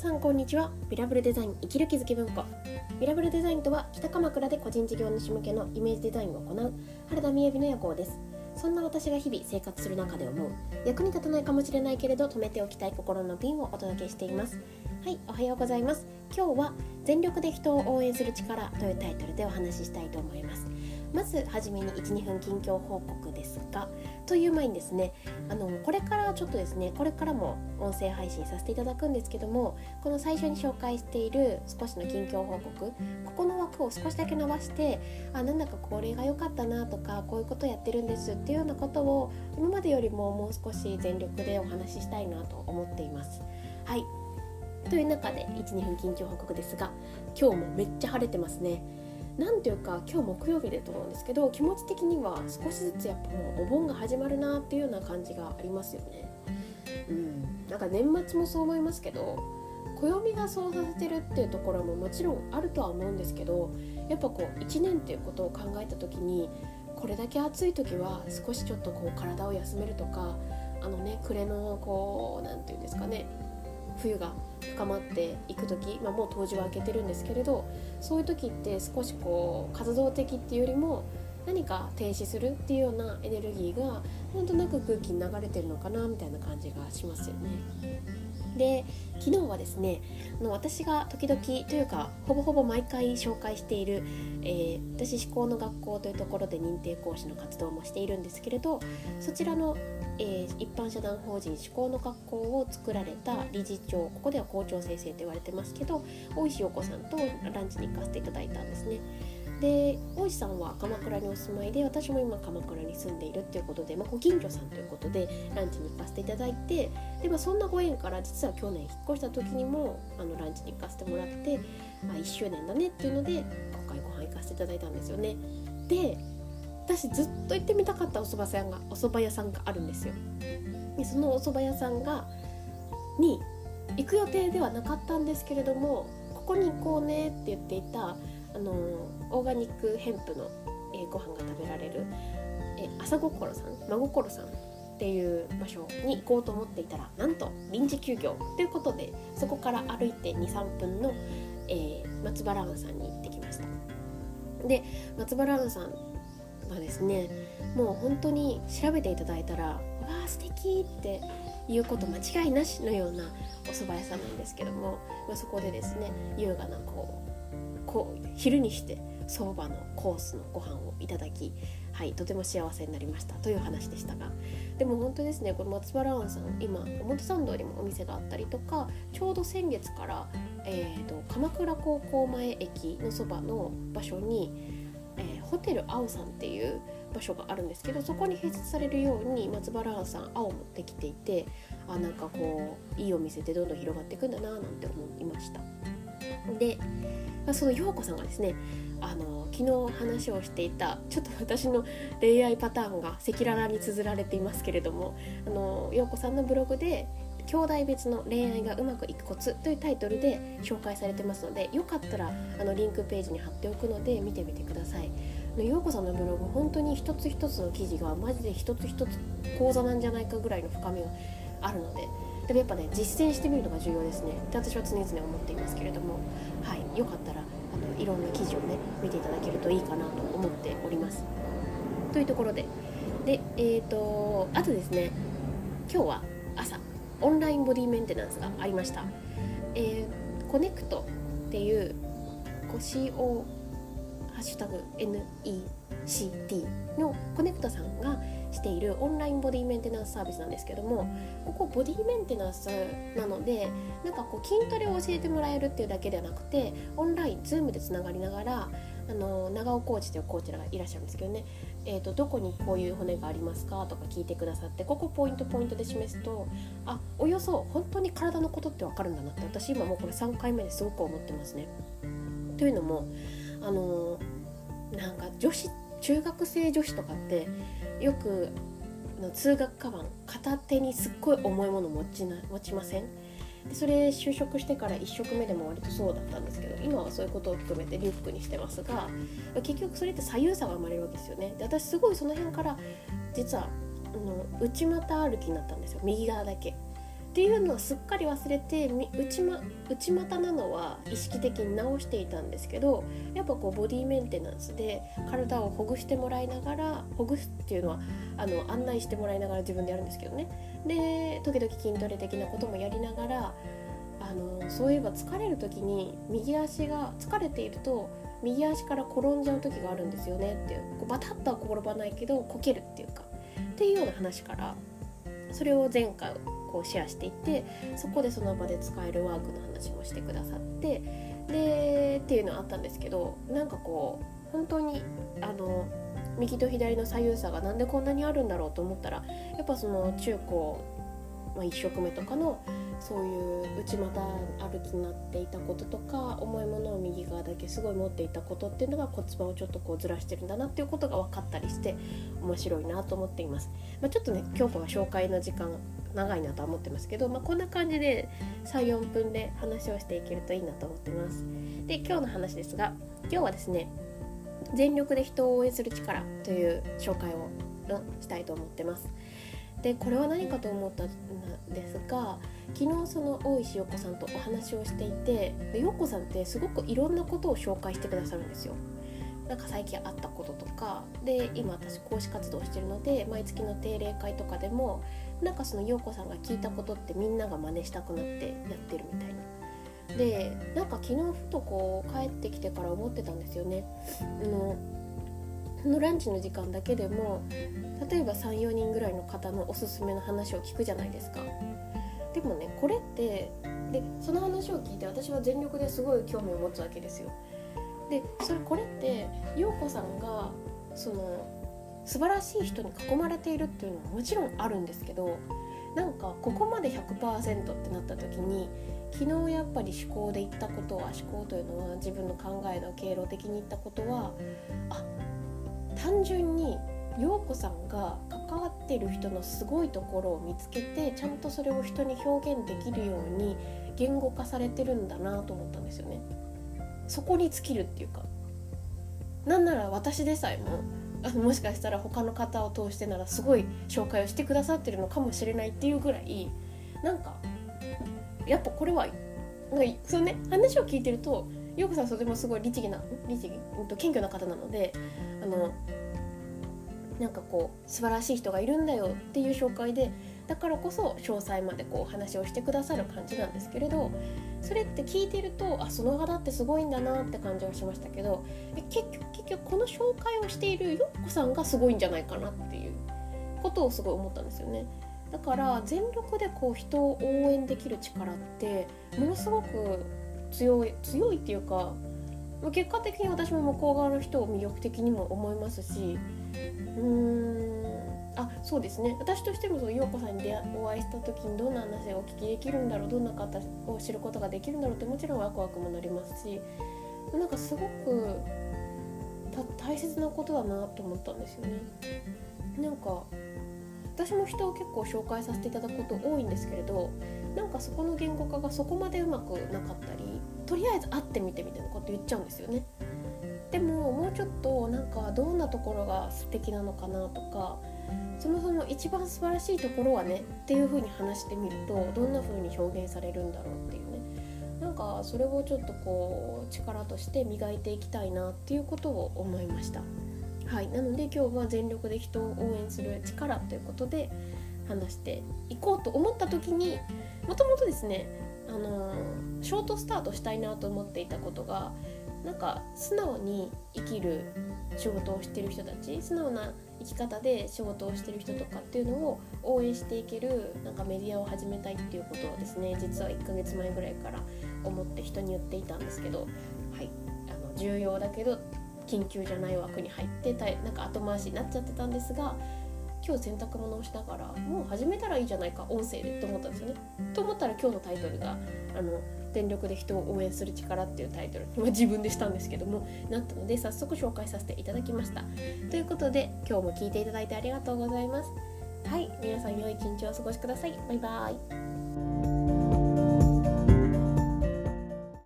さんこんにちは。ビラブルデザイン生きる気づき文庫。ビラブルデザインとは北鎌倉で個人事業主向けのイメージデザインを行う原田美恵美の夜行です。そんな私が日々生活する中で思う役に立たないかもしれないけれど止めておきたい心のピンをお届けしています。はいおはようございます。今日は全力で人を応援する力というタイトルでお話ししたいと思います。まずはじめに12分近況報告ですがという前にですねあのこれからちょっとですねこれからも音声配信させていただくんですけどもこの最初に紹介している少しの近況報告ここの枠を少しだけ伸ばしてあなんだかこれが良かったなとかこういうことやってるんですっていうようなことを今までよりももう少し全力でお話ししたいなと思っています。はいという中で12分近況報告ですが今日もめっちゃ晴れてますね。なんていうか今日木曜日でと思うんですけど気持ち的には少しずつやっぱもうお盆が始まるなっていうような感じがありますよね。うん、なんか年末もそう思いますけど暦がそうさせてるっていうところももちろんあるとは思うんですけどやっぱこう1年っていうことを考えた時にこれだけ暑い時は少しちょっとこう体を休めるとかあのね暮れのこう何て言うんですかね冬が深まっていく時、まあ、もう冬至は明けてるんですけれどそういう時って少しこう活動的っていうよりも何か停止するっていうようなエネルギーがなんとなく空気に流れてるのかなみたいな感じがしますよね。で昨日はですねあの私が時々というかほぼほぼ毎回紹介している、えー、私思考の学校というところで認定講師の活動もしているんですけれどそちらのえー、一般社団法人思考の学校を作られた理事長ここでは校長先生と言われてますけど大石陽子さんとランチに行かせていただいたんですね。で大石さんは鎌倉にお住まいで私も今鎌倉に住んでいるっていうことで、まあ、近所さんということでランチに行かせていただいてで、まあ、そんなご縁から実は去年引っ越した時にもあのランチに行かせてもらって、まあ、1周年だねっていうので今回ご飯行かせていただいたんですよね。で私ずっと行ってみたかったお蕎麦屋さんがお蕎麦屋さんがあるんですよでそのお蕎麦屋さんがに行く予定ではなかったんですけれどもここに行こうねって言っていたあのオーガニックヘンプの、え、ご飯が食べられる、え、朝心さん真心さんっていう場所に行こうと思っていたらなんと臨時休業。ということでそこから歩いて23分の、えー、松原庵さんに行ってきました。で松原庵さんがですねもう本当に調べていただいたら「わあ素敵っていうこと間違いなしのようなお蕎麦屋さんなんですけども、まあ、そこでですね優雅なこうこう昼にして相場のコースのご飯をいただきはいとても幸せになりましたという話でしたがでも本当ですねこの松原庵さん今表参道にもお店があったりとかちょうど先月から、えーと鎌倉高校前駅のそばの場所にえー、ホテル青さんっていう場所があるんですけどそこに併設されるように松原庵さん青もできていてあなんかこういいお店でどんどん広がっていくんだななんて思いました。でまその陽子さんがですねあの昨日話をしていたちょっと私の恋愛パターンが赤裸々に綴られていますけれどもあの陽子さんのブログで兄弟別の恋愛がうまくいくコツというタイトルで紹介されてますのでよかったらあのリンクページに貼っておくので見てみてください。陽子さんのブログ本当に一つ一つの記事がマジで一つ一つ講座なんじゃないかぐらいの深みがあるのででもやっぱね実践してみるのが重要ですね。で私は常々思っていますけれども。はい。よかったらあのいろんな記事をね見ていただけるといいかなと思っております。というところで。でえっ、ー、とあとですね。今日は朝オンラインボディメンテナンスがありました、えー、コネクトっていう CO ハッシュタグ NECT のコネクトさんがしているオンラインボディメンテナンスサービスなんですけどもここボディメンテナンスなのでなんかこう筋トレを教えてもらえるっていうだけではなくてオンライン Zoom でつながりながらあの長尾コーチというコーチがいらっしゃるんですけどねえーと、どこにこういう骨がありますかとか聞いてくださってここポイントポイントで示すとあおよそ本当に体のことって分かるんだなって私今もうこれ3回目ですごく思ってますね。というのもあのー、なんか女子中学生女子とかってよくの通学カバン片手にすっごい重いもの持ちな持ちません？でそれ就職してから1食目でも割とそうだったんですけど今はそういうことを含めてリュックにしてますが結局それって左右差が生まれるわけですよね。で私すごいその辺から実はあの内股歩きになったんですよ。右側だけ。っていうのをすっかり忘れて内,、ま、内股なのは意識的に直していたんですけどやっぱこうボディメンテナンスで体をほぐしてもらいながらほぐすっていうのはあの案内してもらいながら自分でやるんですけどね。で時々筋トレ的なこともやりながらあのそういえば疲れる時に右足が疲れていると右足から転んじゃう時があるんですよねっていうこうバタッとは転ばないけどこけるっていうかっていうような話からそれを前回こうシェアしていてそこでその場で使えるワークの話もしてくださってでっていうのあったんですけどなんかこう本当にあの右と左の左右差がなんでこんなにあるんだろうと思ったらやっぱその中高、まあ、1食目とかのそういう内股歩きになっていたこととか重いものを右側だけすごい持っていたことっていうのが骨盤をちょっとこうずらしてるんだなっていうことが分かったりして面白いなと思っています。まあ、ちょっとね今日は紹介の時間長いなとは思ってますけど、まあ、こんな感じで34分で話をしていけるといいなと思ってます。で今日の話ですが今日はですね全力で人を応援する力という紹介をしたいと思ってます。でこれは何かと思ったんですが昨日その大石陽子さんとお話をしていて陽子さんってすごくいろんなことを紹介してくださるんですよ。なんか最近あったこととかで今私講師活動してるので毎月の定例会とかでもなんかその陽子さんが聞いたことってみんなが真似したくなってやってるみたいな。でなんか昨日ふとこう帰ってきてから思ってたんですよね。あのそのランチの時間だけでも例えば34人ぐらいの方のおすすめの話を聞くじゃないですか。でもねこれってでその話を聞いて私は全力ですごい興味を持つわけですよ。でそれこれって陽子さんがその素晴らしい人に囲まれているっていうのももちろんあるんですけどなんかここまで100%ってなった時に昨日やっぱり思考で言ったことは思考というのは自分の考えの経路的に言ったことはあ単純に陽子さんが関わってる人のすごいところを見つけてちゃんとそれを人に表現できるように言語化されてるんだなと思ったんですよね。そこに尽きるっていうかなんなら私でさえもあもしかしたら他の方を通してならすごい紹介をしてくださってるのかもしれないっていうぐらいなんかやっぱこれはそのね話を聞いてると陽子さんとてもすごい律儀な律儀、謙虚な方なのであのなんかこう素晴らしい人がいるんだよっていう紹介でだからこそ詳細までこう話をしてくださる感じなんですけれどそれって聞いてるとあその方ってすごいんだなって感じはしましたけど結局結局この紹介をしているよっこさんがすごいんじゃないかなっていうことをすごい思ったんですよね。だから全力でこう人を応援できる力ってものすごく強い強いっていうか結果的に私も向こう側の人を魅力的にも思いますしうーんあそうですね私としてもその陽子さんに出お会いした時にどんな話がお聞きできるんだろうどんな方を知ることができるんだろうってもちろんワクワクもなりますしなんかすごく大切なことだなと思ったんですよね。なんか私も人を結構紹介させていただくこと多いんですけれどなんかそこの言語化がそこまでうまくなかったりとりあえず会ってみてみたいなこと言っちゃうんですよね。でももうちょっとなんかどんなところが素敵なのかなとかそもそも一番素晴らしいところはねっていう風に話してみるとどんな風に表現されるんだろうっていうね。なんかそれをちょっとこう力として磨いていきたいなっていうことを思いました。はい。なので今日は全力で人を応援する力ということで話していこうと思った時にもともとですねあのショートスタートしたいなと思っていたことがなんか素直に生きる仕事をしてる人たち素直な生き方で仕事をしてる人とかっていうのを応援していけるなんかメディアを始めたいっていうことをですね実は1ヶ月前ぐらいから思って人に言っていたんですけど、はい、あの重要だけど緊急じゃない枠に入ってたなんか後回しになっちゃってたんですが今日洗濯物をしながらもう始めたらいいじゃないか音声でって思ったんですよね。と思ったら今日のタイトルがあの全力で人を応援する力っていうタイトルま自分でしたんですけどもなったので早速紹介させていただきました。ということで今日も聞いていただいてありがとうございます。はい皆さん良い一日をお過ごしください。バイバーイ。